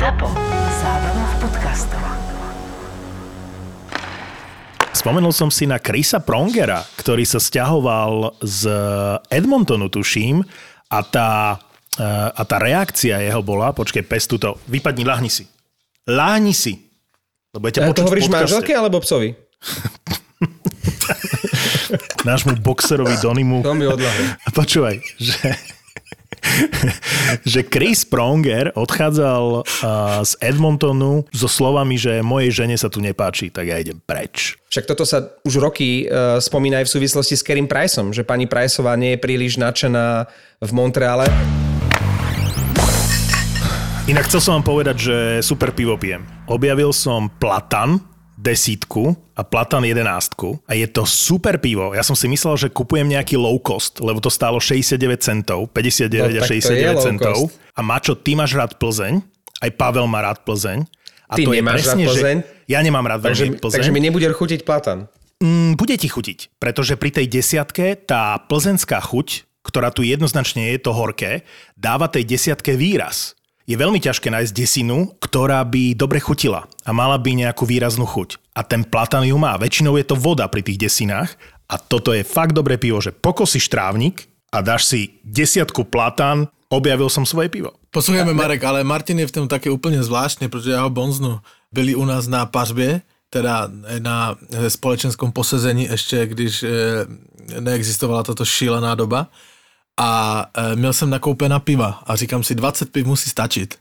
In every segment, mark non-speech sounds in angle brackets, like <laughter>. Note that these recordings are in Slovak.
ZAPO. Zábrná v podcastov. Spomenul som si na Chrisa Prongera, ktorý sa stiahoval z Edmontonu, tuším, a tá, eh, a tá reakcia jeho bola, počkej, pes tuto, vypadni, lahni si. Láhni si. Lebo je ťa to v hovoríš manželke alebo psovi? <laughs> Nášmu boxerovi Donimu. To mi odľahol. A počúvaj, že, <laughs> že Chris Pronger odchádzal uh, z Edmontonu so slovami, že mojej žene sa tu nepáči, tak ja idem preč. Však toto sa už roky uh, spomína aj v súvislosti s Kerim Priceom, že pani Priceová nie je príliš nadšená v Montreale. Inak chcel som vám povedať, že super pivo pijem. Objavil som Platan, desítku a Platan jedenástku a je to super pivo. Ja som si myslel, že kupujem nejaký low cost, lebo to stálo 69 centov, 59 No, a tak to je 69 low centov. A Mačo, ty máš rád Plzeň, aj Pavel má rád Plzeň. A Ty to je nemáš rád presne, Plzeň? Že ja nemám rád Takže, Plzeň. takže mi nebude chutiť platan. Mm, bude ti chutiť, pretože pri tej desiatke tá plzenská chuť, ktorá tu jednoznačne je to horké, dáva tej desiatke výraz. Je veľmi ťažké nájsť desinu, ktorá by dobre chutila a mala by nejakú výraznú chuť. A ten platan ju má. Väčšinou je to voda pri tých desinách a toto je fakt dobré pivo, že pokosíš trávnik a dáš si desiatku platan, objavil som svoje pivo. Posłuchajmy Marek, ale Martin je v tom také úplně zvláštny, protože já ho bonznu. Byli u nás na pařbě, teda na eh, společenskom posezení ještě, když eh, neexistovala tato šílená doba. A eh, měl jsem nakoupená piva a říkám si, 20 piv musí stačit.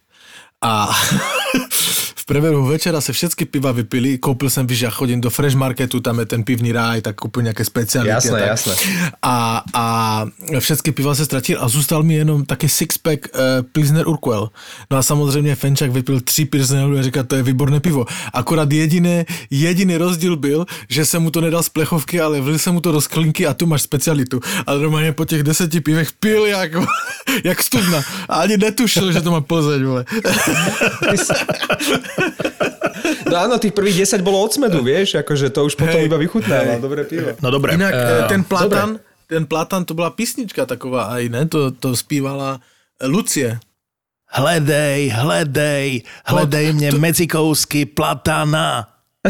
A <laughs> priebehu večera se všetky piva vypili, koupil jsem, víš, já chodím do Fresh Marketu, tam je ten pivní ráj, tak kúpil nějaké speciality. Jasné, tak. jasné. A, a všechny piva se ztratil a zůstal mi jenom taky six-pack uh, Pilsner Urquell. No a samozřejmě Fenčák vypil tři Pilsnerů a říká, to je výborné pivo. Akorát jediné, jediný rozdíl byl, že jsem mu to nedal z plechovky, ale vlil jsem mu to do sklinky a tu máš specialitu. Ale normálně po těch deseti pivech pil jak, <laughs> jak studna. A ani netušil, že to má Plzeň, vole. No áno, tých prvých 10 bolo od smedu, vieš, akože to už potom Hej, iba vychutnáva. hej. Dobré pivo. No dobre. Inak uh, ten platan, ten platan, to byla písnička taková aj, ne? To, to zpívala Lucie. Hledej, hledej, hledej mne medzikousky platana. <laughs>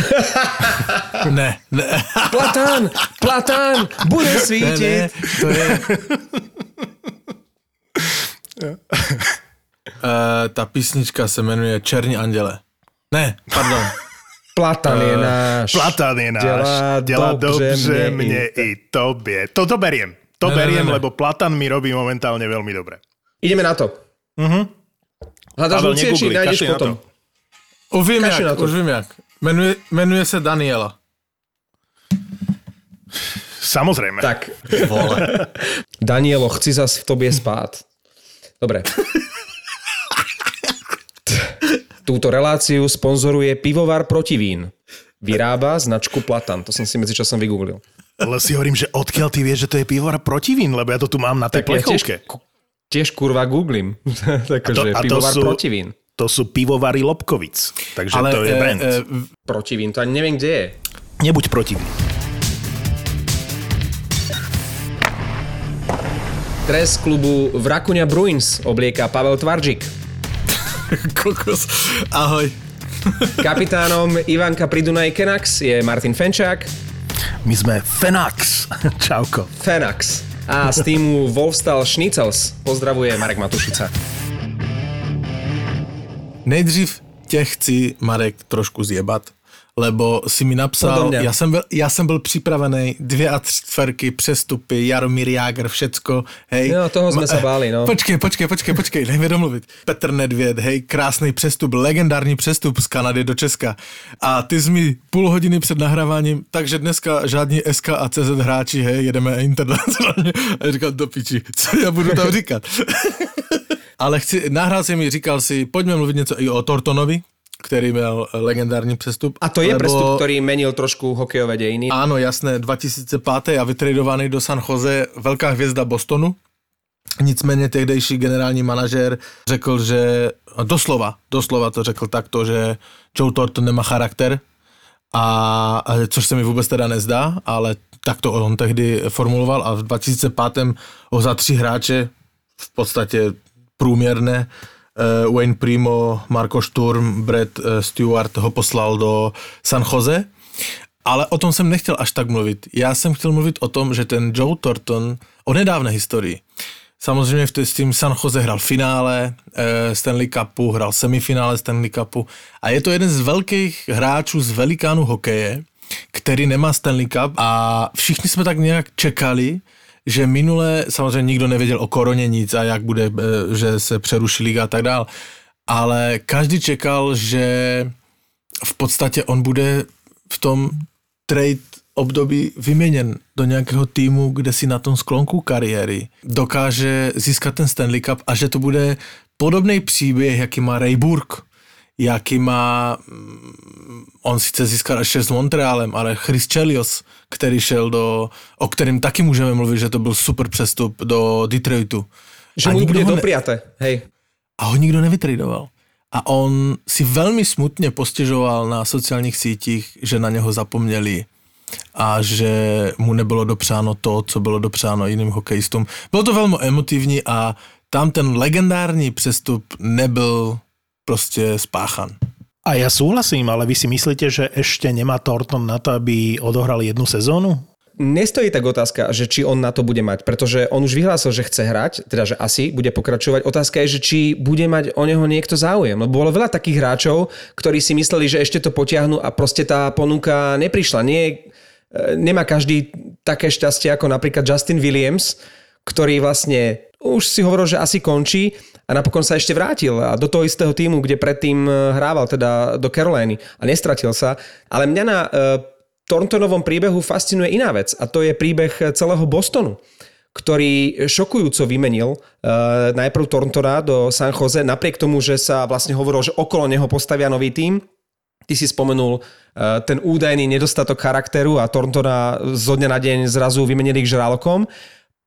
Ne, ne. Platán, platán, bude Ne, svítiť. ne, to je... Uh, <laughs> ta písnička se jmenuje Černí anděle. Ne, pardon. <laughs> Platan je náš. Platan je náš. Delá Delá dobře dobře mne i tobie. Toto beriem. To Ne, ne, beriem, ne, ne. lebo Platan mi robí momentálne veľmi dobre. Ideme na to. Uh-huh. Hľadaš Pavel, Lucie, či nájdeš potom? to. Už na jak, to. už vím jak. Jmenuje, jmenuje se Daniela. Samozrejme. Tak. <laughs> <laughs> Danielo, chci zas v tobie spát. Dobre. Túto reláciu sponzoruje pivovar Protivín. Vyrába značku Platan. To som si medzičasom vygooglil. Ale si hovorím, že odkiaľ ty vieš, že to je pivovar protivín, lebo ja to tu mám na tej Tak ja tiež, plechovke. tiež kurva googlim. <laughs> Takže a to pivovar sú- Protivín. To sú pivovary Lobkovic. Takže Ale to je eh, brand. eh, Protivín, to ani neviem, kde je. Nebuď protivný. Dres klubu Vrakuňa Bruins oblieka Pavel Tvarčík. Kokos. Ahoj. Kapitánom Ivanka Pridunaj Kenax je Martin Fenčák. My sme Fenax. <laughs> Čauko. Fenax. A z týmu Wolfstal Schnitzels pozdravuje Marek Matušica. Nejdřív tě chci, Marek, trošku zjebat, lebo si mi napsal, já jsem, byl, já jsem byl připravený, dvě a čtverky, přestupy, Jaromír Jágr, všecko, hej. Jo, toho jsme se báli, no. Počkej, počkej, počkej, počkej, nech mi domluvit. Petr Nedvěd, hej, krásný přestup, legendární přestup z Kanady do Česka. A ty jsi mi půl hodiny před nahráváním, takže dneska žádní SK a CZ hráči, hej, jedeme internacionálně. A říkal, do piči, co já budu tam říkat? <laughs> Ale chci, nahrál si mi, říkal si, pojďme mluvit něco i o Tortonovi, který měl legendární přestup. A to je lebo- prestup, ktorý menil trošku hokejové dejiny. Áno, jasné, 2005. a vytradovaný do San Jose, velká hvězda Bostonu. Nicméně tehdejší generální manažer řekl, že a doslova, doslova to řekl takto, že Joe Thornton nemá charakter, a, a což se mi vůbec teda nezdá, ale tak to on tehdy formuloval a v 2005. ho za tři hráče v podstatě průměrné Wayne Primo, Marco Sturm, Brad eh, Stewart ho poslal do San Jose. Ale o tom jsem nechtěl až tak mluvit. Já jsem chtěl mluvit o tom, že ten Joe Thornton o nedávné historii. Samozřejmě v s tím San Jose hrál finále eh, Stanley Cupu, hrál semifinále Stanley Cupu a je to jeden z velkých hráčů z velikánů hokeje, který nemá Stanley Cup a všichni jsme tak nějak čekali, že minule samozřejmě nikdo nevěděl o koroně nic a jak bude, eh, že se přeruší liga a tak dál, ale každý čekal, že v podstatě on bude v tom trade období vyměněn do nějakého týmu, kde si na tom sklonku kariéry dokáže získat ten Stanley Cup a že to bude podobný příběh, jaký má Ray Burke, jaký má, mm, on sice získal až s Montrealem, ale Chris Chelios, který šel do, o kterým taky můžeme mluvit, že to byl super přestup do Detroitu. Že A mu bude dopriaté. Hej. a ho nikdo nevytradoval. A on si velmi smutně postěžoval na sociálních sítích, že na něho zapomněli a že mu nebylo dopřáno to, co bylo dopřáno jiným hokejistům. Bylo to velmi emotivní a tam ten legendární přestup nebyl prostě spáchan. A ja súhlasím, ale vy si myslíte, že ešte nemá Thornton na to, aby odohral jednu sezónu? Nestojí tak otázka, že či on na to bude mať, pretože on už vyhlásil, že chce hrať, teda že asi bude pokračovať. Otázka je, že či bude mať o neho niekto záujem. Lebo bolo veľa takých hráčov, ktorí si mysleli, že ešte to potiahnu a proste tá ponuka neprišla. Nie, e, nemá každý také šťastie ako napríklad Justin Williams, ktorý vlastne už si hovoril, že asi končí a napokon sa ešte vrátil a do toho istého týmu, kde predtým e, hrával, teda do Caroliny a nestratil sa. Ale mňa na e, Thorntonovom príbehu fascinuje iná vec a to je príbeh celého Bostonu ktorý šokujúco vymenil uh, najprv Thorntona do San Jose, napriek tomu, že sa vlastne hovorilo, že okolo neho postavia nový tím. Ty si spomenul uh, ten údajný nedostatok charakteru a Thorntona zo dňa na deň zrazu vymenili k žralokom.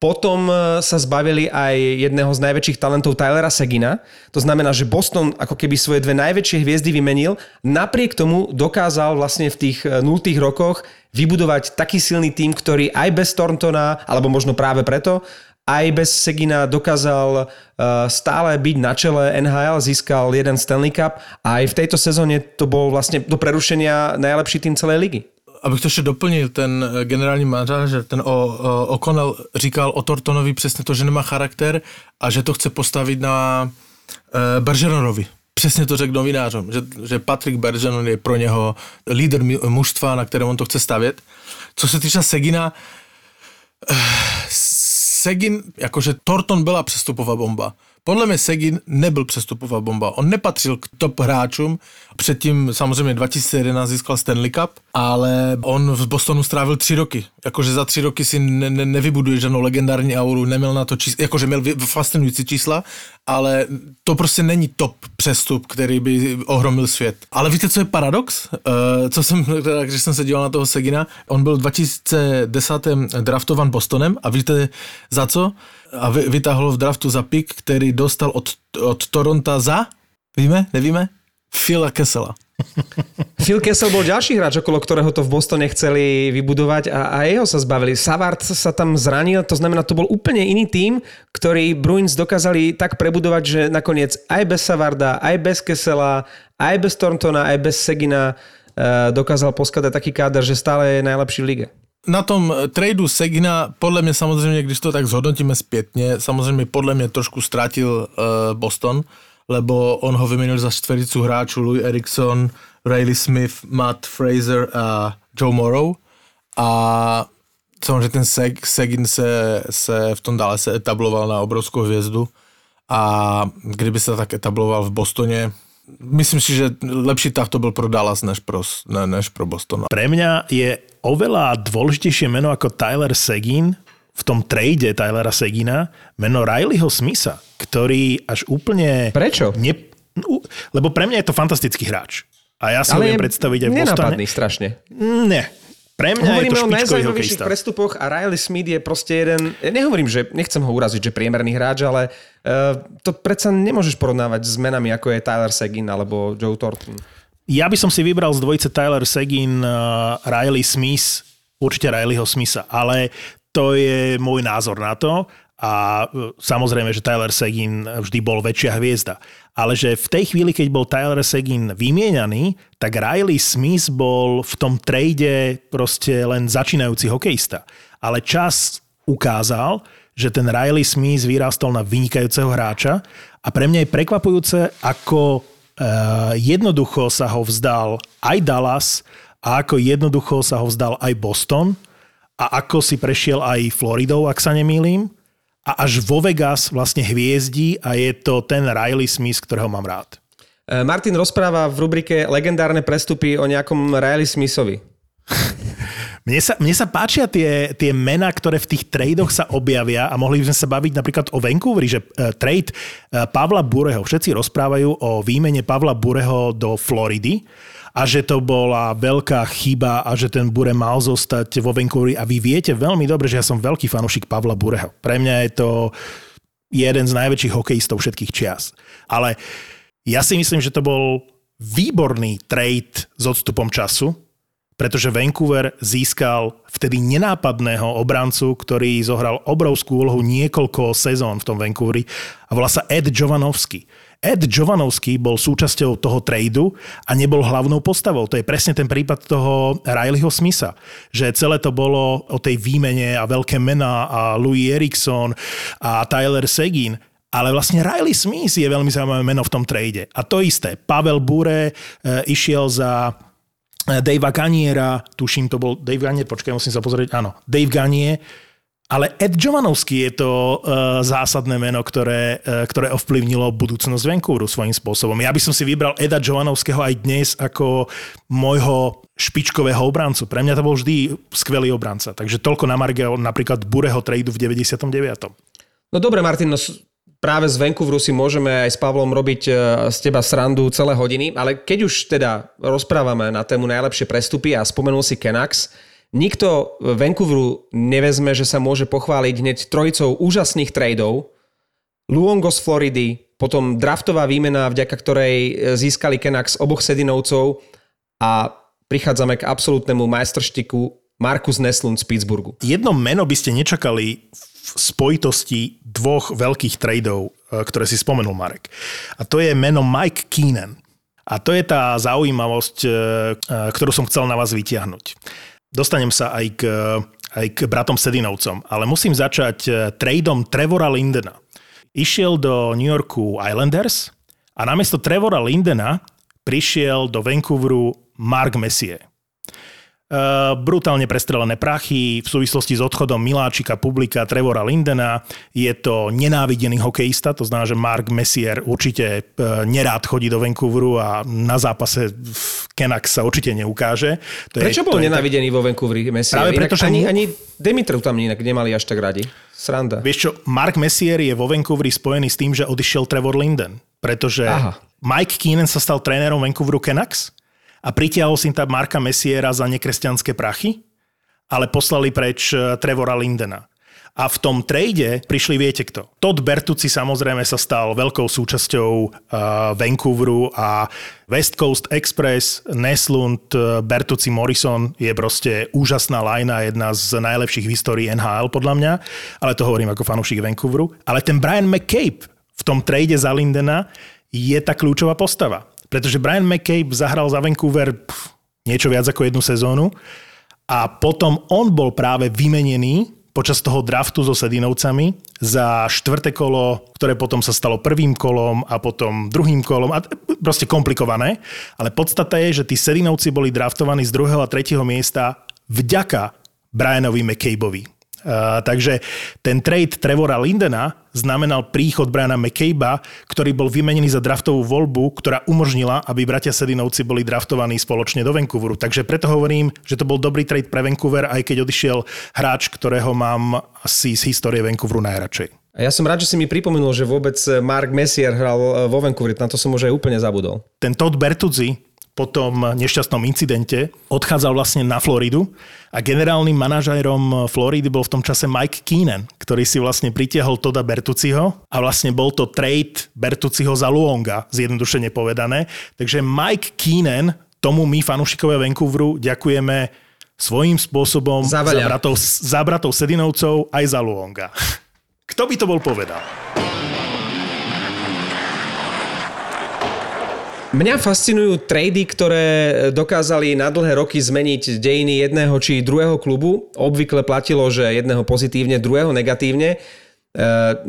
Potom e, sa zbavili aj jedného z najväčších talentov Tylera Segina. To znamená, že Boston ako keby svoje dve najväčšie hviezdy vymenil. Napriek tomu dokázal vlastne v tých 0 rokoch vybudovať taký silný tým, ktorý aj bez Thorntona, alebo možno práve preto, aj bez Segina dokázal uh, stále byť na čele NHL, získal jeden Stanley Cup a aj v tejto sezóne to bol vlastne do prerušenia najlepší tým celej ligy. Abych to ještě doplnil, ten eh, generální manažer, ten o, o, O'Connell říkal o Tortonovi přesně to, že nemá charakter a že to chce postavit na e, Bergeronovi. Přesně to řekl novinářům, že, že Patrick Bergeron je pro něho líder mužstva, na kterém on to chce stavět. Co se týče Segina, eh, Segin, jakože Torton byla přestupová bomba. Podle mě Segin nebyl přestupová bomba. On nepatřil k top hráčům. Předtím samozřejmě 2011 získal Stanley Cup, ale on v Bostonu strávil tři roky. Jakože za tři roky si ne, ne, nevybuduje žádnou legendární auru, neměl na to čísla, jakože měl fascinující čísla, ale to prostě není top přestup, který by ohromil svět. Ale víte, co je paradox? Uh, co jsem, teda, <laughs> když jsem se díval na toho Segina, on byl v 2010 draftovan Bostonem a víte za co? A vy, vytáhl v draftu za pik, který dostal od, od Toronta za, víme, nevíme? Phila Kessela. <laughs> Phil Kessel bol ďalší hráč, okolo ktorého to v Bostone chceli vybudovať a, a jeho sa zbavili. Savard sa tam zranil, to znamená, to bol úplne iný tím, ktorý Bruins dokázali tak prebudovať, že nakoniec aj bez Savarda, aj bez Kessela, aj bez Thorntona, aj bez Segina eh, dokázal poskladať taký káder, že stále je najlepší v lige. Na tom tradu Segina, podle mě samozřejmě, když to tak zhodnotíme zpětně, samozřejmě podle mě trošku ztratil uh, Boston, lebo on ho vyměnil za čtvericu hráčů Louis Erickson, Riley Smith, Matt Fraser a Joe Morrow. A samozřejmě ten Seg, Segin se, se v tom dále se etabloval na obrovskou hvězdu a kdyby se tak etabloval v Bostoně, myslím si, že lepší tah to byl pro Dallas než pro, ne, než pro Boston. Pre mňa je oveľa dôležitejšie meno ako Tyler Seguin v tom trade Tylera Segina, meno Rileyho Smitha, ktorý až úplne... Prečo? Ne, lebo pre mňa je to fantastický hráč. A ja si ho viem predstaviť aj v Bostone. strašne. Ne. Pre mňa Hovoríme je to o najzaujímavejších prestupoch a Riley Smith je proste jeden, ja nehovorím, že nechcem ho uraziť, že priemerný hráč, ale uh, to predsa nemôžeš porovnávať s menami ako je Tyler Seguin alebo Joe Thornton. Ja by som si vybral z dvojice Tyler Seguin, uh, Riley Smith, určite Rileyho Smitha, ale to je môj názor na to a e, samozrejme, že Tyler Seguin vždy bol väčšia hviezda. Ale že v tej chvíli, keď bol Tyler Seguin vymieňaný, tak Riley Smith bol v tom trade proste len začínajúci hokejista. Ale čas ukázal, že ten Riley Smith vyrastol na vynikajúceho hráča a pre mňa je prekvapujúce, ako jednoducho sa ho vzdal aj Dallas a ako jednoducho sa ho vzdal aj Boston a ako si prešiel aj Floridou, ak sa nemýlim a až vo Vegas vlastne hviezdi a je to ten Riley Smith, ktorého mám rád. E, Martin rozpráva v rubrike Legendárne prestupy o nejakom Riley Smithovi. <laughs> Mne sa, mne sa páčia tie, tie mená, ktoré v tých tradoch sa objavia a mohli by sme sa baviť napríklad o Vancouveri, že uh, trade uh, Pavla Bureho, všetci rozprávajú o výmene Pavla Bureho do Floridy a že to bola veľká chyba a že ten Bure mal zostať vo Vancouveri a vy viete veľmi dobre, že ja som veľký fanúšik Pavla Bureho. Pre mňa je to jeden z najväčších hokejistov všetkých čias. Ale ja si myslím, že to bol výborný trade s odstupom času, pretože Vancouver získal vtedy nenápadného obrancu, ktorý zohral obrovskú úlohu niekoľko sezón v tom Vancouveri a volá sa Ed Jovanovský. Ed Jovanovský bol súčasťou toho tradu a nebol hlavnou postavou. To je presne ten prípad toho Rileyho Smitha, že celé to bolo o tej výmene a veľké mená a Louis Erickson a Tyler Seguin ale vlastne Riley Smith je veľmi zaujímavé meno v tom trade. A to isté, Pavel Bure e, išiel za Eh, Dave Ganiera, tuším to bol Dave Ganier, počkaj, musím sa pozrieť, áno, Dave Ganier, ale Ed Jovanovský je to uh, zásadné meno, ktoré, uh, ktoré ovplyvnilo budúcnosť Vancouveru svojím spôsobom. Ja by som si vybral Eda Jovanovského aj dnes ako môjho špičkového obrancu. Pre mňa to bol vždy skvelý obranca. Takže toľko na Marge napríklad Bureho tradu v 99. No dobre, Martin, no práve z Vancouveru si môžeme aj s Pavlom robiť e, z teba srandu celé hodiny, ale keď už teda rozprávame na tému najlepšie prestupy a spomenul si Kenax, nikto Vancouveru nevezme, že sa môže pochváliť hneď trojicou úžasných tradeov. Luongo z Floridy, potom draftová výmena, vďaka ktorej e, získali Kenax oboch Sedinovcov a prichádzame k absolútnemu majstrštiku Markus Neslund z Pittsburghu. Jedno meno by ste nečakali spojitosti dvoch veľkých tradeov, e, ktoré si spomenul Marek. A to je meno Mike Keenan. A to je tá zaujímavosť, e, e, ktorú som chcel na vás vytiahnuť. Dostanem sa aj k, aj k bratom Sedinovcom, ale musím začať tradeom Trevora Lindena. Išiel do New Yorku Islanders a namiesto Trevora Lindena prišiel do Vancouveru Mark Messier. Uh, brutálne prestrelené prachy v súvislosti s odchodom Miláčika, publika Trevora Lindena. Je to nenávidený hokejista, to znamená, že Mark Messier určite uh, nerád chodí do Vancouveru a na zápase v Kenax sa určite neukáže. To Prečo je, bol to nenávidený tak... vo Vancouveri Messier? Práve preto, že... Ani, ani Dimitru tam inak nemali až tak radi. Sranda. Vieš čo, Mark Messier je vo Vancouveri spojený s tým, že odišiel Trevor Linden, pretože Aha. Mike Keenan sa stal trénerom Vancouveru Canucks a pritiahol si tam Marka Messiera za nekresťanské prachy, ale poslali preč eh, Trevora Lindena. A v tom trade prišli, viete kto? Todd Bertucci samozrejme sa stal veľkou súčasťou uh, Vancouveru a West Coast Express, Neslund, uh, Bertucci Morrison je proste úžasná lajna, jedna z najlepších v NHL podľa mňa, ale to hovorím ako fanúšik Vancouveru. Ale ten Brian McCabe v tom trade za Lindena je tá kľúčová postava pretože Brian McCabe zahral za Vancouver pff, niečo viac ako jednu sezónu a potom on bol práve vymenený počas toho draftu so Sedinovcami za štvrté kolo, ktoré potom sa stalo prvým kolom a potom druhým kolom a proste komplikované. Ale podstata je, že tí Sedinovci boli draftovaní z druhého a tretieho miesta vďaka Brianovi McCabeovi. Takže ten trade Trevora Lindena znamenal príchod Briana McCabe'a, ktorý bol vymenený za draftovú voľbu, ktorá umožnila, aby bratia Sedinovci boli draftovaní spoločne do Vancouveru. Takže preto hovorím, že to bol dobrý trade pre Vancouver, aj keď odišiel hráč, ktorého mám asi z histórie Vancouveru najradšej. Ja som rád, že si mi pripomenul, že vôbec Mark Messier hral vo Vancouveri, na to som už aj úplne zabudol. Ten Todd Bertuzzi, po tom nešťastnom incidente odchádzal vlastne na Floridu a generálnym manažérom Floridy bol v tom čase Mike Keenan, ktorý si vlastne pritiahol Toda Bertuciho a vlastne bol to trade Bertuciho za Luonga, zjednodušene povedané. Takže Mike Keenan, tomu my fanúšikovia Vancouveru ďakujeme svojím spôsobom za bratov, za bratov Sedinovcov aj za Luonga <laughs> Kto by to bol povedal? Mňa fascinujú trady, ktoré dokázali na dlhé roky zmeniť dejiny jedného či druhého klubu. Obvykle platilo, že jedného pozitívne, druhého negatívne. E,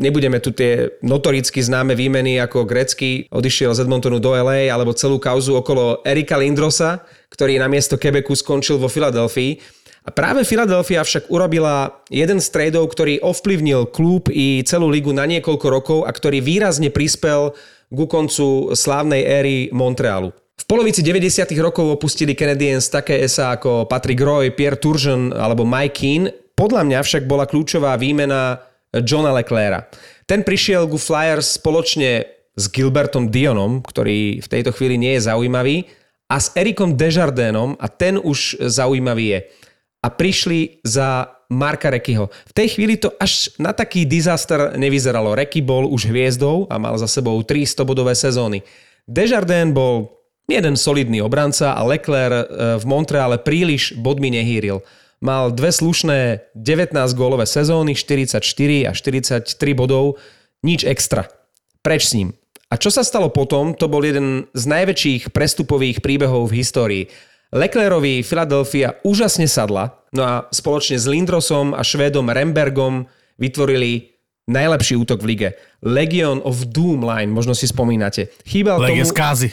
nebudeme tu tie notoricky známe výmeny ako grecky odišiel z Edmontonu do LA alebo celú kauzu okolo Erika Lindrosa, ktorý na miesto Quebecu skončil vo Filadelfii. A práve Filadelfia však urobila jeden z tradeov, ktorý ovplyvnil klub i celú ligu na niekoľko rokov a ktorý výrazne prispel ku koncu slávnej éry Montrealu. V polovici 90. rokov opustili Canadiens také SA ako Patrick Roy, Pierre Turgeon alebo Mike Keane. Podľa mňa však bola kľúčová výmena Johna Leclerca. Ten prišiel ku Flyers spoločne s Gilbertom Dionom, ktorý v tejto chvíli nie je zaujímavý, a s Erikom Desjardénom, a ten už zaujímavý je. A prišli za Marka Rekyho. V tej chvíli to až na taký disaster nevyzeralo. Reky bol už hviezdou a mal za sebou 300 bodové sezóny. Desjardins bol jeden solidný obranca a Leclerc e, v Montreale príliš bodmi nehýril. Mal dve slušné 19-gólové sezóny, 44 a 43 bodov, nič extra. Preč s ním. A čo sa stalo potom, to bol jeden z najväčších prestupových príbehov v histórii. Leclerovi Philadelphia úžasne sadla, no a spoločne s Lindrosom a Švédom Rembergom vytvorili najlepší útok v lige. Legion of Doom line, možno si spomínate. Chýbal Legie tomu... skázy.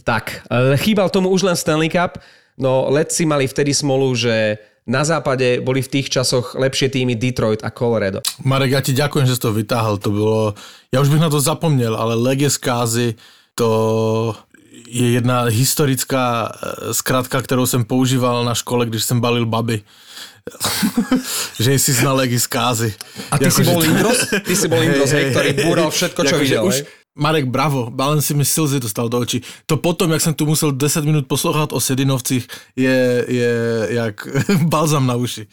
Tak, e, chýbal tomu už len Stanley Cup, no letci mali vtedy smolu, že na západe boli v tých časoch lepšie týmy Detroit a Colorado. Marek, ja ti ďakujem, že si to vytáhal. To bolo... Ja už bych na to zapomněl, ale Legie skázy to je jedna historická eh, zkratka, kterou jsem používal na škole, když jsem balil baby. <laughs> že si znal legy skázy. A ty si bol Indros? Ty si bol Indros, hej, ktorý búral všetko, čo videl, už, Marek, bravo, Balen si mi slzy dostal do očí. To potom, jak jsem tu musel 10 minút poslouchat o Sedinovcích, je, je jak <laughs> balzam na uši.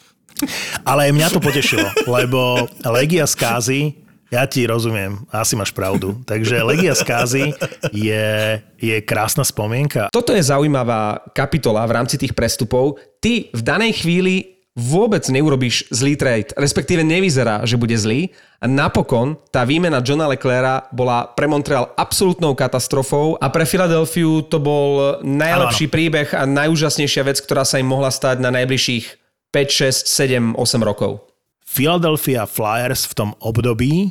Ale mňa to potešilo, lebo Legia Skázy ja ti rozumiem, asi máš pravdu. Takže Legia Skázy je, je krásna spomienka. Toto je zaujímavá kapitola v rámci tých prestupov. Ty v danej chvíli vôbec neurobíš zlý trade, respektíve nevyzerá, že bude zlý. A napokon tá výmena Johna Leclerca bola pre Montreal absolútnou katastrofou a pre Filadelfiu to bol najlepší ano, príbeh a najúžasnejšia vec, ktorá sa im mohla stať na najbližších 5, 6, 7, 8 rokov. Philadelphia Flyers v tom období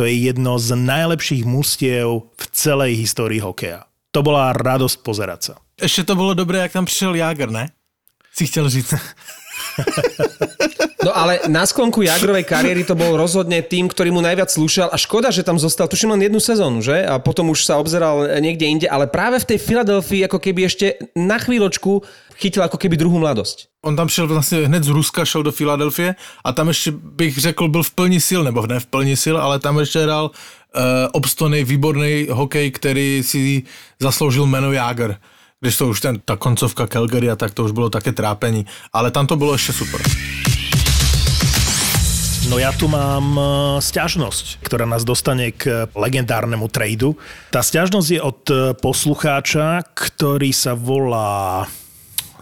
to je jedno z najlepších mustiev v celej histórii hokeja. To bola radosť pozerať sa. Ešte to bolo dobré, jak tam prišiel Jager, ne? Si chcel říct. <laughs> No ale na sklonku Jagrovej kariéry to bol rozhodne tým, ktorý mu najviac slúšal a škoda, že tam zostal, tuším len jednu sezónu, že? A potom už sa obzeral niekde inde, ale práve v tej Filadelfii ako keby ešte na chvíľočku chytil ako keby druhú mladosť. On tam šel vlastně hned z Ruska, šel do Filadelfie a tam ještě bych řekl, byl v plní sil, nebo ne v plní sil, ale tam ještě hrál uh, obstojný, výborný hokej, který si zasloužil jméno Jager když to už ten, ta koncovka Calgary a tak to už bylo také trápení, ale tam to bylo ještě super. No ja tu mám e, sťažnosť, ktorá nás dostane k legendárnemu tradu. Tá sťažnosť je od e, poslucháča, ktorý sa volá...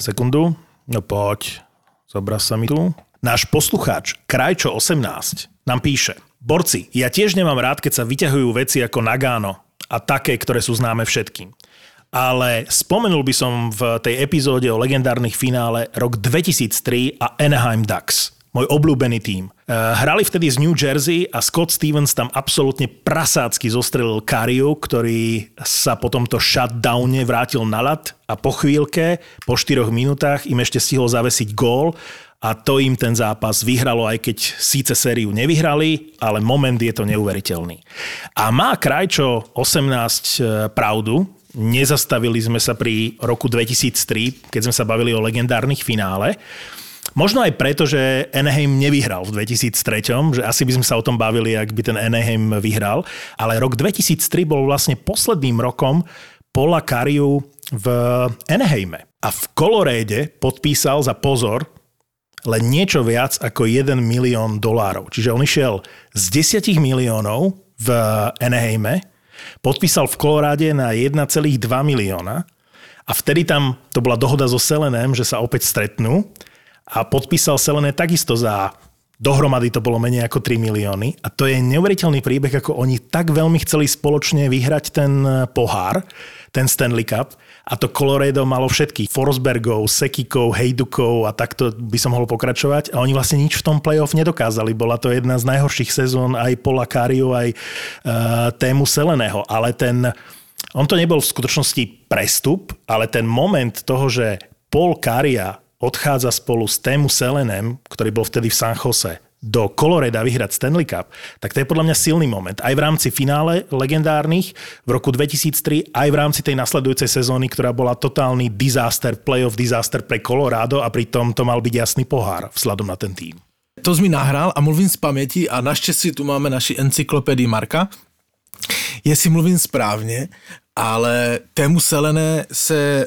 Sekundu. No poď. Zobraz sa mi tu. Náš poslucháč Krajčo 18 nám píše. Borci, ja tiež nemám rád, keď sa vyťahujú veci ako Nagano a také, ktoré sú známe všetkým ale spomenul by som v tej epizóde o legendárnych finále rok 2003 a Anaheim Ducks môj obľúbený tím. Eh, hrali vtedy z New Jersey a Scott Stevens tam absolútne prasácky zostrelil Kariu, ktorý sa po tomto shutdowne vrátil na lat a po chvíľke, po 4 minútach im ešte stihol zavesiť gól a to im ten zápas vyhralo, aj keď síce sériu nevyhrali, ale moment je to neuveriteľný. A má Krajčo 18 eh, pravdu, nezastavili sme sa pri roku 2003, keď sme sa bavili o legendárnych finále. Možno aj preto, že Anaheim nevyhral v 2003, že asi by sme sa o tom bavili, ak by ten Anaheim vyhral. Ale rok 2003 bol vlastne posledným rokom Paula Kariu v Anaheime. A v Koloréde podpísal za pozor len niečo viac ako 1 milión dolárov. Čiže on išiel z 10 miliónov v Anaheime podpísal v Koloráde na 1,2 milióna a vtedy tam to bola dohoda so Selenem, že sa opäť stretnú a podpísal Selené takisto za Dohromady to bolo menej ako 3 milióny. A to je neuveriteľný príbeh, ako oni tak veľmi chceli spoločne vyhrať ten e, pohár, ten Stanley Cup. A to Colorado malo všetkých. Forsbergov, Sekikov, Hejdukov a takto by som mohol pokračovať. A oni vlastne nič v tom playoff nedokázali. Bola to jedna z najhorších sezón aj Paula Kariu, aj uh, tému Seleného. Ale ten, on to nebol v skutočnosti prestup, ale ten moment toho, že Paul Karia odchádza spolu s Tému Selenem, ktorý bol vtedy v San Jose, do Coloreda vyhrať Stanley Cup, tak to je podľa mňa silný moment. Aj v rámci finále legendárnych v roku 2003, aj v rámci tej nasledujúcej sezóny, ktorá bola totálny disaster, playoff disaster pre Colorado a pritom to mal byť jasný pohár vzhľadom na ten tým. To mi nahrál a mluvím z paměti a naštěstí tu máme naši encyklopedii Marka. Jestli mluvím správně, ale Tému Selené se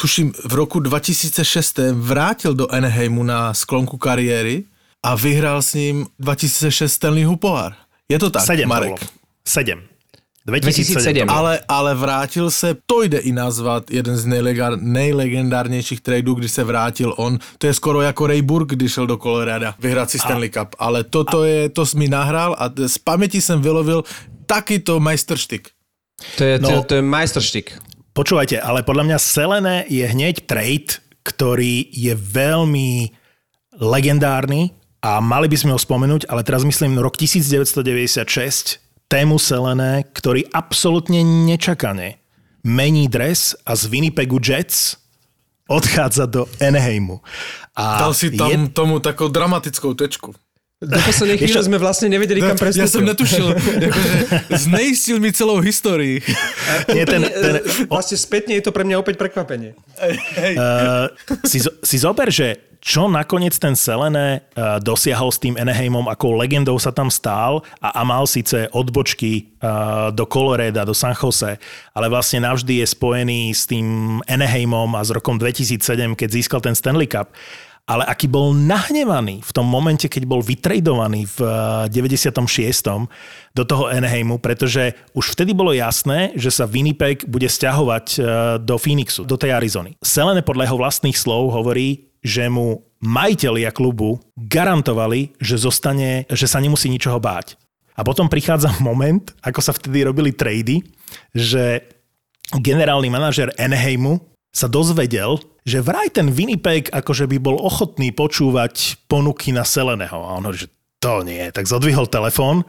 tuším, v roku 2006 vrátil do Anaheimu na sklonku kariéry a vyhrál s ním 2006 Stanleyho pohár. Je to tak, 7 Marek? bolo. 7. 2007. 2007. Ale, ale vrátil se, to jde i nazvat jeden z nejlegar, nejlegendárnějších tradeů, kdy se vrátil on. To je skoro jako Ray Burke, když šel do Colorada vyhrát si Stanley Cup. Ale toto je, to jsi mi nahrál a z paměti jsem vylovil takýto majstrštyk. To je, to, No. to je majstrštik. Počúvajte, ale podľa mňa Selené je hneď trade, ktorý je veľmi legendárny a mali by sme ho spomenúť, ale teraz myslím rok 1996, tému Selené, ktorý absolútne nečakane mení dres a z Winnipegu Jets odchádza do Anaheimu. A Dal si tam je- tomu takou dramatickou tečku. Do poslednej chvíle sme vlastne nevedeli, kam prestúpil. Ja som netušil, akože znejistil mi celou históriu. nie, ten, <laughs> ten, Vlastne spätne je to pre mňa opäť prekvapenie. Uh, si, si zober, že čo nakoniec ten Selené uh, dosiahol s tým Anaheimom, akou legendou sa tam stál a, a mal síce odbočky uh, do Coloreda, do San Jose, ale vlastne navždy je spojený s tým Anaheimom a s rokom 2007, keď získal ten Stanley Cup. Ale aký bol nahnevaný v tom momente, keď bol vytradovaný v uh, 96. do toho Anaheimu, pretože už vtedy bolo jasné, že sa Winnipeg bude stiahovať uh, do Phoenixu, do tej Arizony. Selene podľa jeho vlastných slov hovorí, že mu majitelia klubu garantovali, že zostane, že sa nemusí ničoho báť. A potom prichádza <laughs> moment, ako sa vtedy robili trady, že generálny manažer Anaheimu sa dozvedel, že vraj ten Winnipeg akože by bol ochotný počúvať ponuky na Seleného. A on hovorí, že to nie. Tak zodvihol telefón,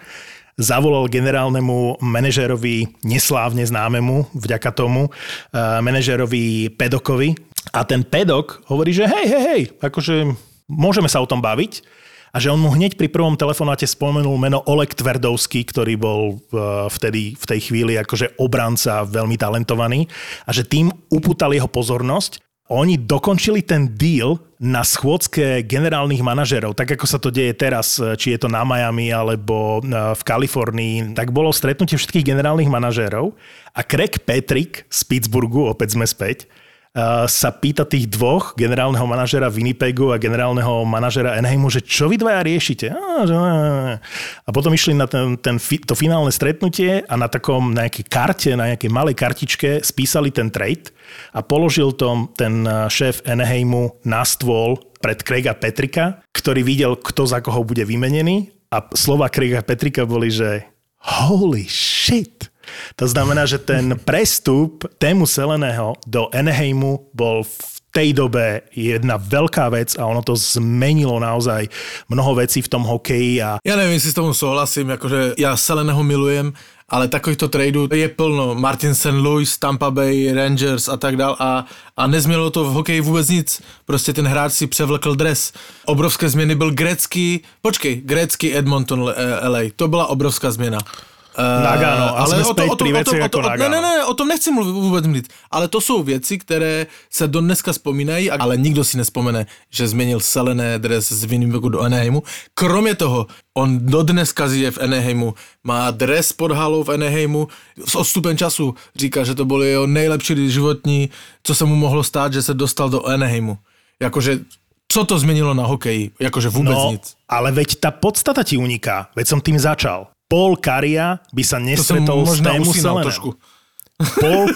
zavolal generálnemu manažerovi neslávne známemu, vďaka tomu, eh, manažerovi Pedokovi. A ten Pedok hovorí, že hej, hej, hej, akože môžeme sa o tom baviť. A že on mu hneď pri prvom telefonáte spomenul meno Oleg Tverdovský, ktorý bol eh, vtedy v tej chvíli akože obranca veľmi talentovaný a že tým upútal jeho pozornosť. Oni dokončili ten deal na schôdzke generálnych manažerov, tak ako sa to deje teraz, eh, či je to na Miami alebo eh, v Kalifornii, tak bolo stretnutie všetkých generálnych manažérov a Craig Patrick z Pittsburghu, opäť sme späť, sa pýta tých dvoch, generálneho manažera Winnipegu a generálneho manažera Enheimu, že čo vy dvaja riešite? A, potom išli na ten, ten, to finálne stretnutie a na takom nejakej karte, na nejakej malej kartičke spísali ten trade a položil to ten uh, šéf Enheimu na stôl pred Craiga Petrika, ktorý videl, kto za koho bude vymenený a slova Craiga Petrika boli, že holy shit, to znamená, že ten prestup tému Seleného do Anaheimu bol v tej dobe jedna veľká vec a ono to zmenilo naozaj mnoho vecí v tom hokeji a Ja neviem, si s tomu souhlasím, akože ja Seleného milujem, ale takovýchto tradeů je plno. Martin St. Louis, Tampa Bay, Rangers a tak dál a, a nezměnilo to v hokeji vůbec nic. Prostě ten hráč si převlekl dres. Obrovské změny byl grecký, počkej, grecký Edmonton LA, to byla obrovská změna. Eh, Nagano, a sme späť pri veciach ako ne, ne, Nagano. ne, o tom nechci mluvit, vůbec mluvit, ale to jsou věci, které se do dneska vzpomínají, ale nikdo si nespomene, že změnil Selené dres z Winnipegu do Anaheimu. Kromě toho, on do dneska žije v Anaheimu, má dres pod halou v Anaheimu, s odstupem času říká, že to bylo jeho nejlepší životní, co se mu mohlo stát, že se dostal do Anaheimu. Jakože, co to změnilo na hokeji? Jakože vůbec no, nic. ale veď tá podstata ti uniká, veď som tým začal. <laughs> Paul Karia by sa nestretol s tému Seleného. trošku. Paul,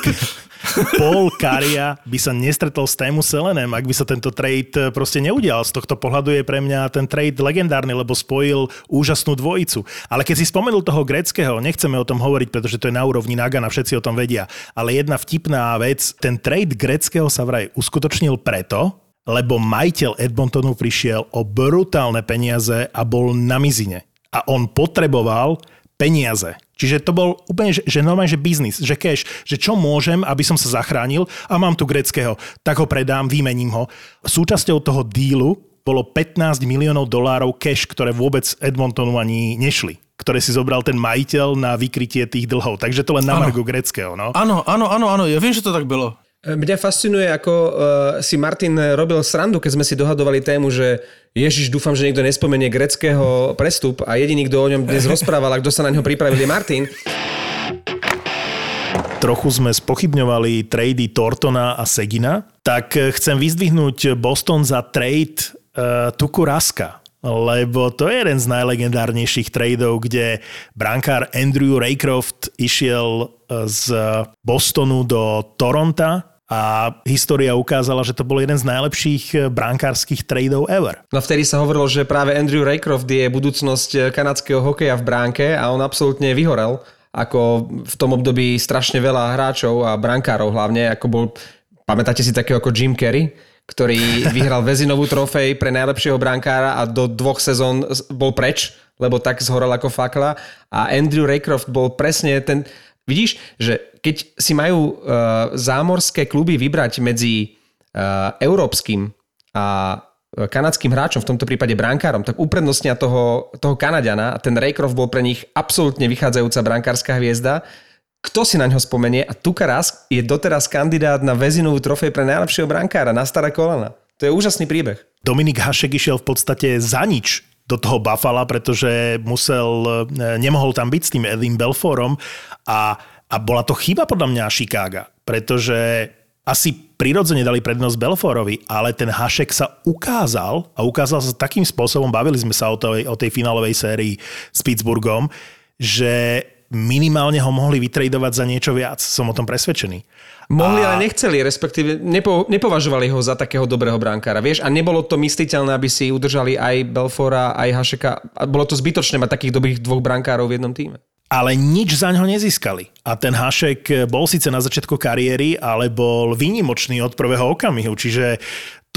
Paul Karia by sa nestretol s Tému Selenem, ak by sa tento trade eh, proste neudial. Z tohto pohľadu je pre mňa ten trade legendárny, lebo spojil úžasnú dvojicu. Ale keď si spomenul toho greckého, nechceme o tom hovoriť, pretože to je na úrovni Nagana, všetci o tom vedia. Ale jedna vtipná vec, ten trade greckého sa vraj uskutočnil preto, lebo majiteľ Edmontonu prišiel o brutálne peniaze a bol na mizine. A on potreboval peniaze. Čiže to bol úplne, že, že normálne, že biznis, že cash, že čo môžem, aby som sa zachránil a mám tu greckého, tak ho predám, vymením ho. Súčasťou toho dílu bolo 15 miliónov dolárov cash, ktoré vôbec Edmontonu ani nešli ktoré si zobral ten majiteľ na vykrytie tých dlhov. Takže to len na margo greckého. No? Áno, áno, áno, áno, ja viem, že to tak bylo. Mňa fascinuje, ako uh, si Martin robil srandu, keď sme si dohadovali tému, že Ježiš, dúfam, že niekto nespomenie greckého prestup a jediný, kto o ňom dnes <laughs> rozprával a kto sa na ňo pripravil je Martin. Trochu sme spochybňovali trady Tortona a Segina, tak chcem vyzdvihnúť Boston za trade uh, Tuku Raska lebo to je jeden z najlegendárnejších tradeov, kde brankár Andrew Raycroft išiel e, z Bostonu do Toronta a história ukázala, že to bol jeden z najlepších e, brankárskych tradeov ever. No vtedy sa hovorilo, že práve Andrew Raycroft je budúcnosť e, kanadského hokeja v bránke a on absolútne vyhorel ako v tom období strašne veľa hráčov a brankárov hlavne, ako bol, pamätáte si takého ako Jim Carrey, ktorý <laughs> vyhral väzinovú trofej pre najlepšieho brankára a do dvoch sezón bol preč, lebo tak zhorel ako fakla. A Andrew Raycroft bol presne ten... Vidíš, že keď si majú uh, zámorské kluby vybrať medzi uh, európskym a kanadským hráčom, v tomto prípade brankárom, tak uprednostnia toho, toho Kanadiana a ten Raycroft bol pre nich absolútne vychádzajúca brankárska hviezda kto si na ňo spomenie a Tukaras je doteraz kandidát na väzinovú trofej pre najlepšieho brankára na staré kolena. To je úžasný príbeh. Dominik Hašek išiel v podstate za nič do toho Buffalo, pretože musel, e, nemohol tam byť s tým Edim Belforom a, a bola to chyba podľa mňa Chicaga, pretože asi prirodzene dali prednosť Belforovi, ale ten Hašek sa ukázal a ukázal sa takým spôsobom, bavili sme sa o tej, o tej finálovej sérii s Pittsburghom, že minimálne ho mohli vytredovať za niečo viac. Som o tom presvedčený. Mohli, a... ale nechceli, respektíve nepo, nepovažovali ho za takého dobrého bránkára. Vieš, a nebolo to mysliteľné, aby si udržali aj Belfora, aj Hašeka. A bolo to zbytočné mať takých dobrých dvoch brankárov v jednom týme. Ale nič za ňo nezískali. A ten Hašek bol síce na začiatku kariéry, ale bol výnimočný od prvého okamihu. Čiže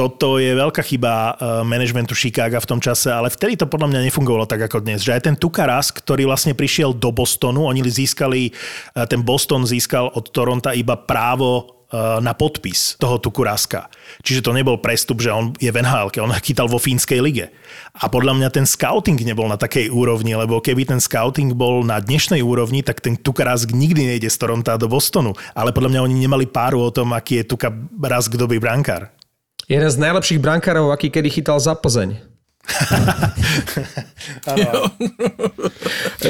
toto je veľká chyba eh, managementu Chicaga v tom čase, ale vtedy to podľa mňa nefungovalo tak ako dnes. Že aj ten Tukaras, ktorý vlastne prišiel do Bostonu, oni získali, eh, ten Boston získal od Toronta iba právo eh, na podpis toho Tukuraska. Čiže to nebol prestup, že on je v nhl on chytal vo fínskej lige. A podľa mňa ten scouting nebol na takej úrovni, lebo keby ten scouting bol na dnešnej úrovni, tak ten Tukarask nikdy nejde z Toronta do Bostonu. Ale podľa mňa oni nemali páru o tom, aký je Tukarask dobrý brankár. Jeden z najlepších brankárov, aký kedy chytal za Plzeň.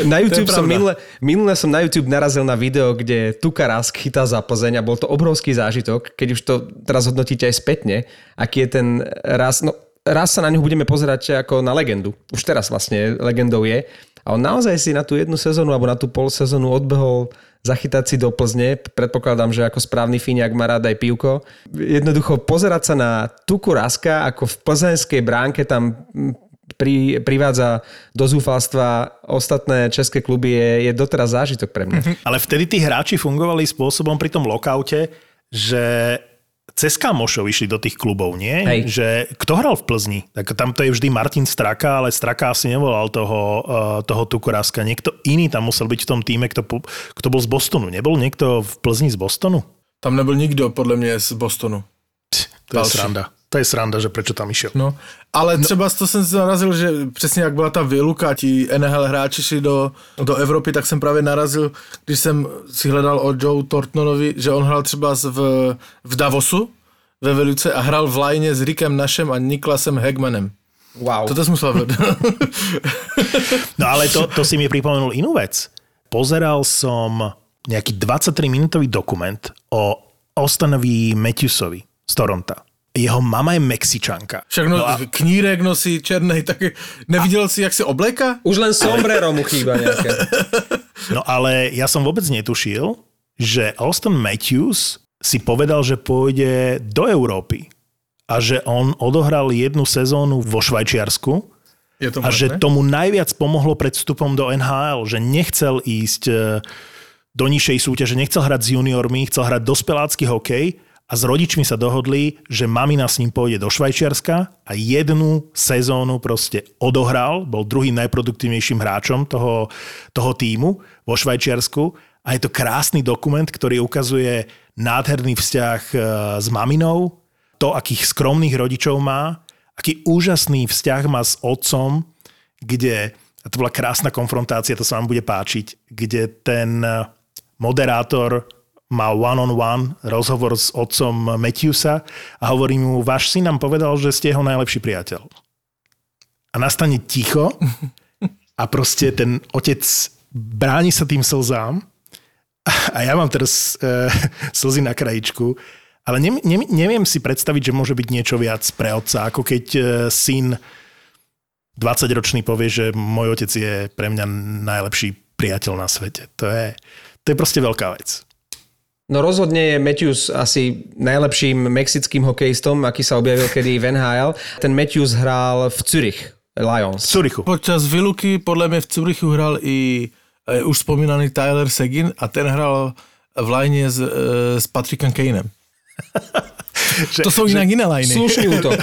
na YouTube som minule, minule som na YouTube narazil na video, kde Tukarask chytá za Plzeň a bol to obrovský zážitok, keď už to teraz hodnotíte aj spätne, aký je ten raz, no raz sa na ňu budeme pozerať ako na legendu. Už teraz vlastne legendou je. A on naozaj si na tú jednu sezónu alebo na tú pol sezónu odbehol zachytať si do Plzne. Predpokladám, že ako správny Fíňak má rád aj pivko. Jednoducho pozerať sa na Tuku Raska, ako v plzenskej bránke tam pri, privádza do zúfalstva ostatné české kluby je, je doteraz zážitok pre mňa. Mhm. Ale vtedy tí hráči fungovali spôsobom pri tom lokaute, že cez kamošov išli do tých klubov, nie? Hej. Že kto hral v Plzni? Tak tam to je vždy Martin Straka, ale Straka asi nevolal toho, uh, toho Tukoráska. Niekto iný tam musel byť v tom týme, kto, kto bol z Bostonu. Nebol niekto v Plzni z Bostonu? Tam nebyl nikdo, podle mě, z Bostonu. To je sranda. To je sranda, že prečo tam išiel. No, ale no. třeba to jsem narazil, že přesně jak byla ta výluka, ti NHL hráči šli do, do Evropy, tak jsem právě narazil, když jsem si hledal o Joe Tortnonovi, že on hrál třeba v, v Davosu ve Velice a hrál v lajne s Rickem Našem a Niklasem Hegmanem. Wow. Toto som musel <laughs> No ale to, to si mi pripomenul inú vec. Pozeral som nejaký 23-minútový dokument o Austinovi Matthewsovi z Toronta jeho mama je Mexičanka. Však no, no a... knírek nosí černej, tak nevidel a... si, jak si obleka? Už len sombrero mu chýba nejaké. No ale ja som vôbec netušil, že Austin Matthews si povedal, že pôjde do Európy a že on odohral jednu sezónu vo Švajčiarsku Je to a že tomu najviac pomohlo pred vstupom do NHL, že nechcel ísť e, do nižšej súťaže, nechcel hrať s juniormi, chcel hrať dospelácky hokej a s rodičmi sa dohodli, že mamina s ním pôjde do Švajčiarska a jednu sezónu proste odohral, bol druhým najproduktívnejším hráčom toho, toho týmu vo Švajčiarsku. A je to krásny dokument, ktorý ukazuje nádherný vzťah e, s maminou, to, akých skromných rodičov má, aký úžasný vzťah má s otcom, kde, a to bola krásna konfrontácia, to sa vám bude páčiť, kde ten eh, moderátor má one-on-one rozhovor s otcom Matthewsa a hovorí mu, váš syn nám povedal, že ste jeho najlepší priateľ. A nastane ticho a proste ten otec bráni sa tým slzám a ja mám teraz e, slzy na krajičku, ale ne, ne, neviem si predstaviť, že môže byť niečo viac pre otca, ako keď e, syn 20-ročný povie, že môj otec je pre mňa najlepší priateľ na svete. To je, to je proste veľká vec. No rozhodne je Matthews asi najlepším mexickým hokejistom, aký sa objavil kedy v NHL. Ten Matthews hral v Zürich Lions. V Curychu. Počas výluky podľa mňa v Curychu hral i e, už spomínaný Tyler Seguin a ten hral v line s, e, s Patrickom Kaneem. <laughs> Že, To sú inak iné liny. Slušný útok.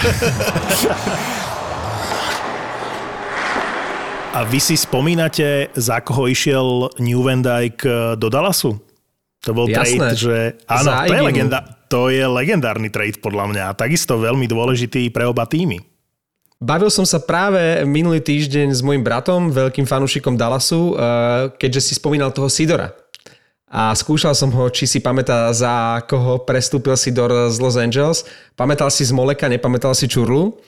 A vy si spomínate, za koho išiel New Van Dyke do Dallasu? To bol Jasné. trade, že... Áno, Za to je, legenda, to je legendárny trade podľa mňa. a Takisto veľmi dôležitý pre oba týmy. Bavil som sa práve minulý týždeň s mojim bratom, veľkým fanúšikom Dallasu, eh, keďže si spomínal toho Sidora. A skúšal som ho, či si pamätá, za koho prestúpil Sidor z Los Angeles. Pamätal si z Moleka, nepamätal si Čurlu.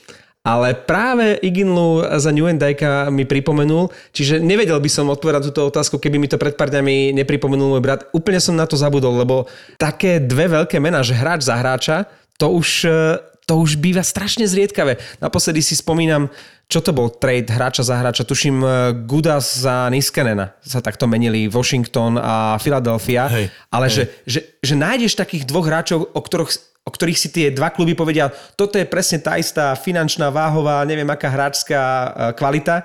Ale práve Iginlu za New Dyka mi pripomenul, čiže nevedel by som odpovedať túto otázku, keby mi to pred pár dňami nepripomenul môj brat. Úplne som na to zabudol, lebo také dve veľké mená, že hráč za hráča, to už, eh, to už býva strašne zriedkavé. Naposledy si spomínam, čo to bol trade hráča za hráča, tuším eh, Gudas za Niskanena sa takto menili Washington a Philadelphia, Hej, ale hej. Že, že, že nájdeš takých dvoch hráčov, o ktorých o ktorých si tie dva kluby povedia, toto je presne tá istá finančná, váhová, neviem aká hráčská eh, kvalita,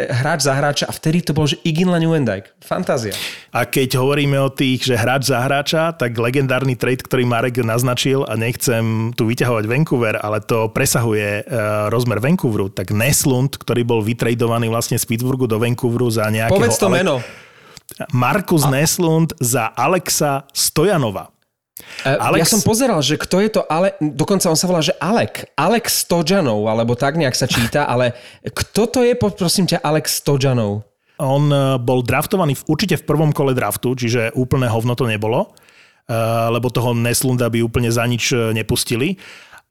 eh, hráč za hráča a vtedy to bol, že Iginla Newendijk. Fantázia. A keď hovoríme o tých, že hráč za hráča, tak legendárny trade, ktorý Marek naznačil, a nechcem tu vyťahovať Vancouver, ale to presahuje uh, rozmer Vancouveru, tak Neslund, ktorý bol vytradovaný vlastne z Pittsburghu do Vancouveru za nejakého... Povedz to Ale- meno. Markus Neslund za Alexa Stojanova. Alex- Ja som pozeral, že kto je to, ale dokonca on sa volá, že Alek. Alex Stojanov, alebo tak nejak sa číta, <laughs> ale kto to je, prosím ťa, Alex Stojanov? On e, bol draftovaný v, určite v prvom kole draftu, čiže úplné hovno to nebolo, e, lebo toho Neslunda by úplne za nič e, nepustili.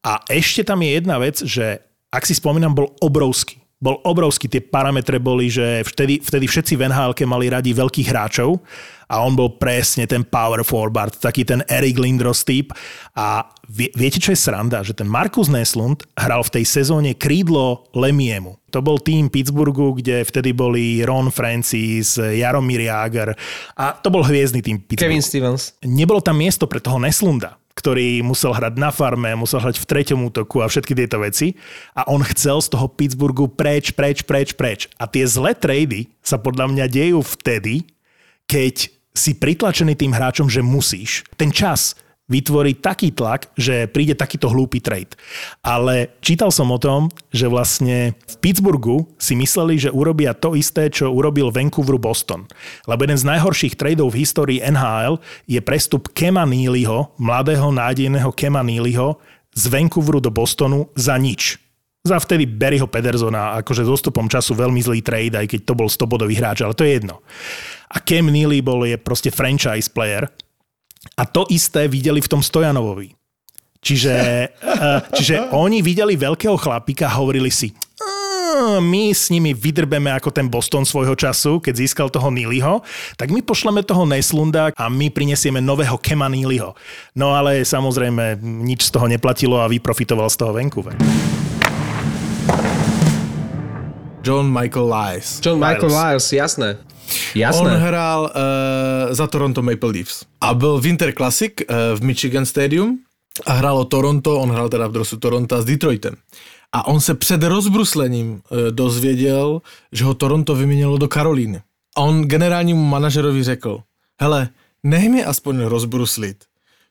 A ešte tam je jedna vec, že ak si spomínam, bol obrovský. Bol obrovský, tie parametre boli, že vtedy, vtedy všetci v nhl mali radi veľkých hráčov a on bol presne ten power forward, taký ten Erik Lindros typ. A vie, viete, čo je sranda? Že ten Markus Neslund hral v tej sezóne krídlo Lemiemu. To bol tým Pittsburghu, kde vtedy boli Ron Francis, Jaromír Jager a to bol hviezdny tým Pittsburghu Kevin Stevens. nebolo tam miesto pre toho Neslunda, ktorý musel hrať na farme, musel hrať v treťom útoku a všetky tieto veci. A on chcel z toho Pittsburghu preč, preč, preč, preč. A tie zlé trady sa podľa mňa dejú vtedy, keď si pritlačený tým hráčom, že musíš. Ten čas vytvorí taký tlak, že príde takýto hlúpy trade. Ale čítal som o tom, že vlastne v Pittsburghu si mysleli, že urobia to isté, čo urobil Vancouveru Boston. Lebo jeden z najhorších tradeov v histórii NHL je prestup Kema Neelyho, mladého nádejného Kema Neelyho, z Vancouveru do Bostonu za nič. Za vtedy Barryho Pedersona, akože s dostupom času veľmi zlý trade, aj keď to bol 100 bodový hráč, ale to je jedno. A Cam Neely bol je proste franchise player, a to isté videli v tom Stojanovovi. Čiže, eh, čiže oni videli veľkého chlapíka a hovorili si, "Mm, my s nimi vydrbeme ako ten Boston svojho času, keď získal toho Neelyho, tak my pošleme toho Neslunda a my prinesieme nového Kema Neelyho. No ale samozrejme nič z toho neplatilo a vyprofitoval z toho Vancouver. John Michael Lies. John Michael Lyles. Lyles, jasné. Jasné. On hrál uh, za Toronto Maple Leafs. A byl Winter Classic uh, v Michigan Stadium a hrálo Toronto, on hrál teda v drosu Toronto s Detroitem. A on se před rozbruslením uh, dozvěděl, že ho Toronto vyměnilo do Karolíny. A on generálnímu manažerovi řekl, hele, nech mě aspoň rozbruslit.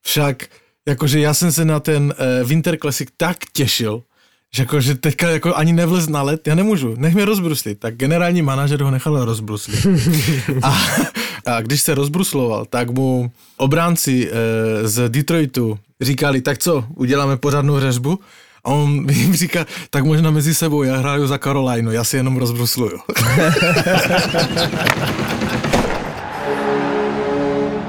Však, jakože já jsem se na ten uh, Winter Classic tak těšil, že jako, že teďka jako ani nevlez na let, já nemůžu, nech mě rozbruslit. Tak generální manažer ho nechal rozbruslit. a, a když se rozbrusloval, tak mu obránci e, z Detroitu říkali, tak co, uděláme pořádnou řežbu? A on <laughs> jim říká, tak možná mezi sebou, já hraju za Carolinu, já si jenom rozbrusluju. <laughs>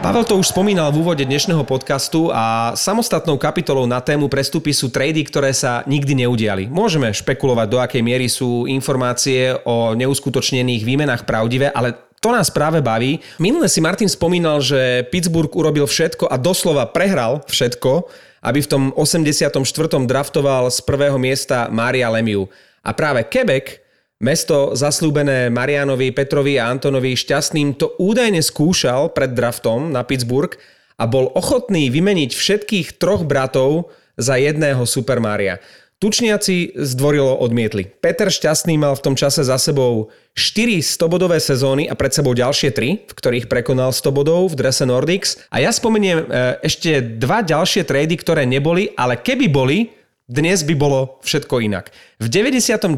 Pavel to už spomínal v úvode dnešného podcastu a samostatnou kapitolou na tému prestupy sú trady, ktoré sa nikdy neudiali. Môžeme špekulovať, do akej miery sú informácie o neuskutočnených výmenách pravdivé, ale to nás práve baví. Minule si Martin spomínal, že Pittsburgh urobil všetko a doslova prehral všetko, aby v tom 84. draftoval z prvého miesta Mária Lemiu. A práve Quebec Mesto zaslúbené Marianovi, Petrovi a Antonovi Šťastným to údajne skúšal pred draftom na Pittsburgh a bol ochotný vymeniť všetkých troch bratov za jedného Super Maria. Tučniaci zdvorilo odmietli. Peter Šťastný mal v tom čase za sebou 4 100-bodové sezóny a pred sebou ďalšie 3, v ktorých prekonal 100 bodov v drese Nordics. A ja spomeniem e, ešte dva ďalšie trady, ktoré neboli, ale keby boli, dnes by bolo všetko inak. V 99.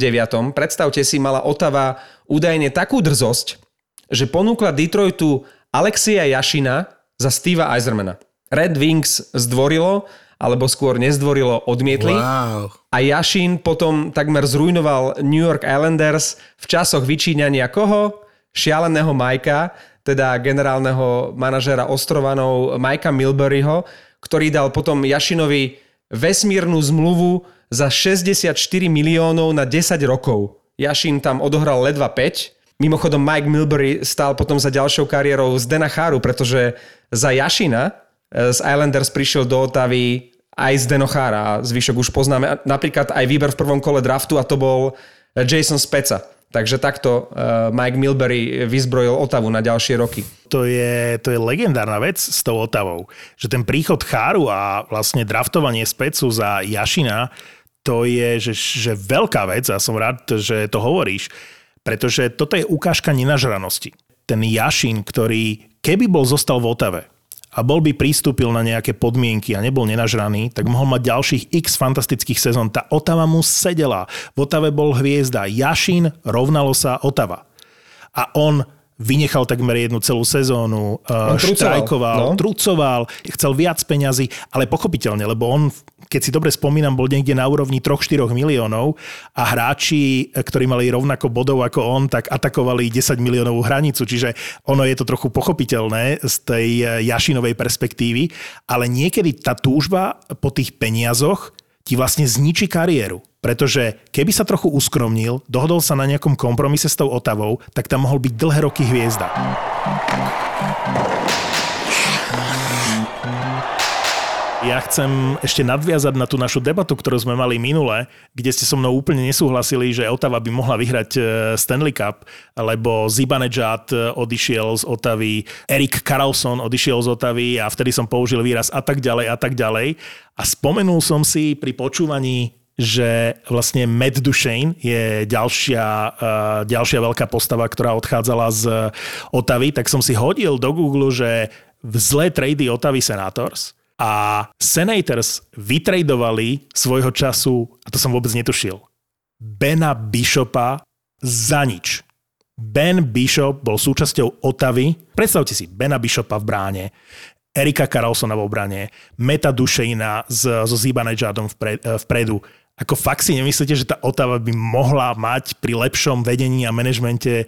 predstavte si, mala Otava údajne takú drzosť, že ponúkla Detroitu Alexia Jašina za Steva Eisermana. Red Wings zdvorilo, alebo skôr nezdvorilo, odmietli. Wow. A Jašin potom takmer zrujnoval New York Islanders v časoch vyčíňania koho? Šialeného Majka, teda generálneho manažera Ostrovanov Majka Milburyho, ktorý dal potom Jašinovi vesmírnu zmluvu za 64 miliónov na 10 rokov. Jašin tam odohral ledva 5. Mimochodom Mike Milbury stál potom za ďalšou kariérou z Dena pretože za Jašina eh, z Islanders prišiel do Otavy aj z Denochára a zvyšok už poznáme. Napríklad aj výber v prvom kole draftu a to bol Jason Speca. Takže takto uh, Mike Milbury vyzbrojil Otavu na ďalšie roky. To je, to je legendárna vec s tou Otavou. Že ten príchod Cháru a vlastne draftovanie Specu za Jašina, to je že, že veľká vec a som rád, že to hovoríš, pretože toto je ukážka nenažranosti. Ten Jašin, ktorý keby bol zostal v Otave, a bol by prístupil na nejaké podmienky a nebol nenažraný, tak mohol mať ďalších x fantastických sezón. Tá Otava mu sedela. V Otave bol hviezda. Jašin rovnalo sa Otava. A on vynechal takmer jednu celú sezónu, uh, štrajkoval, no? trucoval, chcel viac peňazí, ale pochopiteľne, lebo on, keď si dobre spomínam, bol niekde na úrovni 3-4 miliónov a hráči, ktorí mali rovnako bodov ako on, tak atakovali 10 miliónovú hranicu, čiže ono je to trochu pochopiteľné z tej eh, Jašinovej perspektívy, ale niekedy tá túžba po tých peniazoch ti vlastne zničí kariéru. Pretože keby sa trochu uskromnil, dohodol sa na nejakom kompromise s tou Otavou, tak tam mohol byť dlhé roky hviezda. Ja chcem ešte nadviazať na tú našu debatu, ktorú sme mali minule, kde ste so mnou úplne nesúhlasili, že Otava by mohla vyhrať e, Stanley Cup, lebo Zibanejad e, odišiel z Otavy, Erik Karlsson odišiel z Otavy a vtedy som použil výraz a tak ďalej a tak ďalej. A spomenul som si pri počúvaní že vlastne Matt Duchesne je ďalšia, uh, ďalšia veľká postava, ktorá odchádzala z Otavy, tak som si hodil do Google, že v zlé trady Otavy Senators a Senators vytradovali svojho času, a to som vôbec netušil, Bena Bishopa za nič. Ben Bishop bol súčasťou Otavy. Predstavte si Bena Bishopa v bráne, Erika Karlsona v obrane, Meta Dušejna so Zibanejadom vpredu. Ako fakt si nemyslíte, že tá Otava by mohla mať pri lepšom vedení a manažmente e,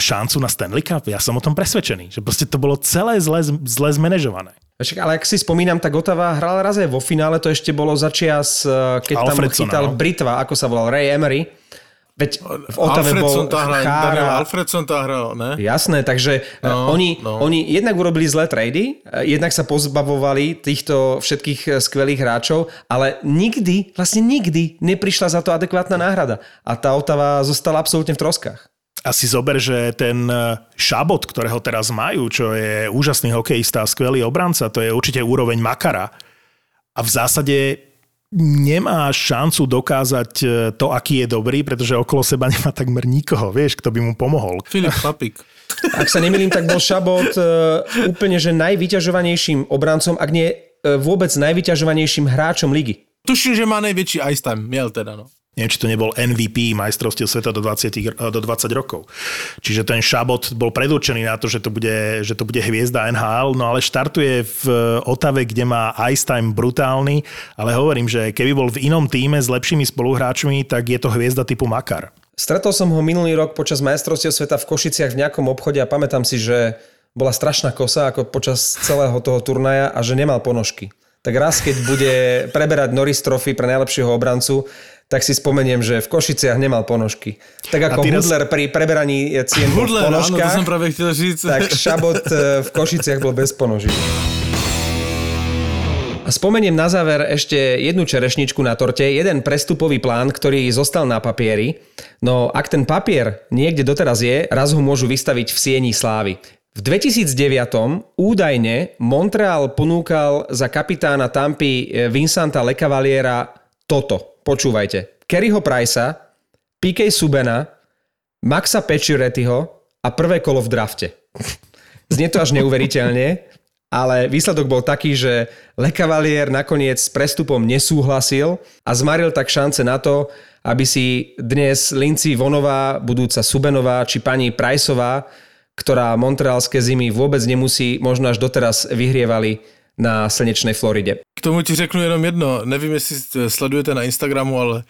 šancu na Stanley Cup? Ja som o tom presvedčený, že proste to bolo celé zle, zle zmanéžované. Ale ak si spomínam, tak Otava hrala raz aj vo finále, to ešte bolo začias, e, keď Alfredsona, tam chytal no. Britva, ako sa volal, Ray Emery Veď v Otave Alfredson bol tá hra, Chára. Alfredson tá hral, ne? Jasné, takže e, no, oni, no. oni jednak urobili zlé trady, e, jednak sa pozbavovali týchto všetkých e, skvelých hráčov, ale nikdy, vlastne nikdy neprišla za to adekvátna náhrada. A tá Otava zostala absolútne v troskách. A si zober, že ten Šabot, ktorého teraz majú, čo je úžasný hokejista a skvelý obranca, to je určite úroveň Makara. A v zásade nemá šancu dokázať e, to, aký je dobrý, pretože okolo seba nemá takmer nikoho, vieš, kto by mu pomohol. Filip Papik. <laughs> Ak sa nemýlim, tak bol Šabot e, úplne že najvyťažovanejším obrancom, ak nie e, vôbec najvyťažovanejším hráčom ligy. Tuším, že má najväčší ice time. Miel teda, no. Neviem, či to nebol MVP majstrovstiev sveta do 20, do 20 rokov. Čiže ten Šabot bol predurčený na to, že to bude, že to bude hviezda NHL, no ale štartuje v Otave, kde má ice time brutálny, ale hovorím, že keby bol v inom týme s lepšími spoluhráčmi, tak je to hviezda typu Makar. Stretol som ho minulý rok počas majstrovstiev sveta v Košiciach v nejakom obchode a pamätám si, že bola strašná kosa ako počas celého toho turnaja a že nemal ponožky. Tak raz, keď bude preberať Norris Trophy pre najlepšieho obrancu, tak si spomeniem, že v Košiciach nemal ponožky. Tak ako. Hudler pri preberaní cien bol v ponožkách, áno, to som práve chcel říct. tak Šabot e, v Košiciach bol bez ponoží. A spomeniem na záver ešte jednu čerešničku na torte, jeden prestupový plán, ktorý zostal na papieri. No ak ten papier niekde doteraz je, raz ho môžu vystaviť v sieni slávy. V 2009 údajne Montreal ponúkal za kapitána Tampy e, Vincenta Lecavaliera toto. Počúvajte. Kerryho Pricea, PK Subena, Maxa Paciorettyho a prvé kolo v drafte. <laughs> Znie to až neuveriteľne, ale výsledok bol taký, že Le Cavalier nakoniec s prestupom nesúhlasil a zmaril tak šance na to, aby si dnes Linci Vonová, budúca Subenová či pani Priceová, ktorá montrealské zimy vôbec nemusí, možno až doteraz vyhrievali na slnečnej Floride. K tomu ti řeknu jenom jedno. Nevím, jestli sledujete na Instagramu, ale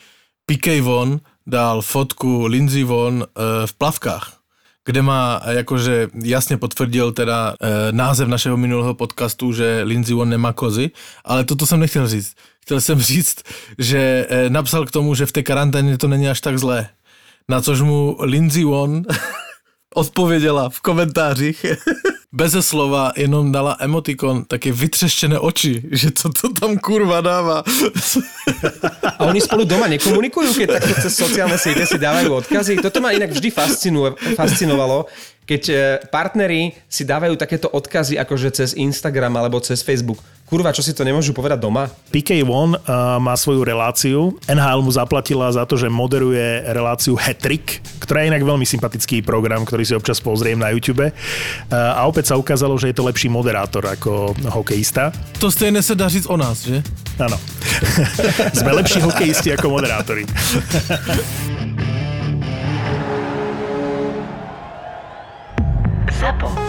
PK Von dal fotku Lindsay Von e, v plavkách kde má jakože jasně potvrdil teda e, název našeho minulého podcastu, že Lindsay Von nemá kozy, ale toto jsem nechtěl říct. Chtěl jsem říct, že e, napsal k tomu, že v té karanténě to není až tak zlé. Na což mu Lindsay Von <laughs> odpověděla v komentářích <laughs> beze slova jenom dala emotikon také vytřeštěné oči, že to, to tam kurva dává. <laughs> A oni spolu doma nekomunikujú, keď takto cez sociálne siete si dávajú odkazy? Toto ma inak vždy fascinovalo, keď e, partneri si dávajú takéto odkazy akože cez Instagram alebo cez Facebook. Kurva, čo si to nemôžu povedať doma? PK One uh, má svoju reláciu. NHL mu zaplatila za to, že moderuje reláciu Hattrick, ktorá je inak veľmi sympatický program, ktorý si občas pozriem na YouTube. Uh, a opäť sa ukázalo, že je to lepší moderátor ako hokejista. To stejné sa dá říct o nás, že? Áno. <laughs> Sme lepší hokejisti ako moderátori. ZAPO.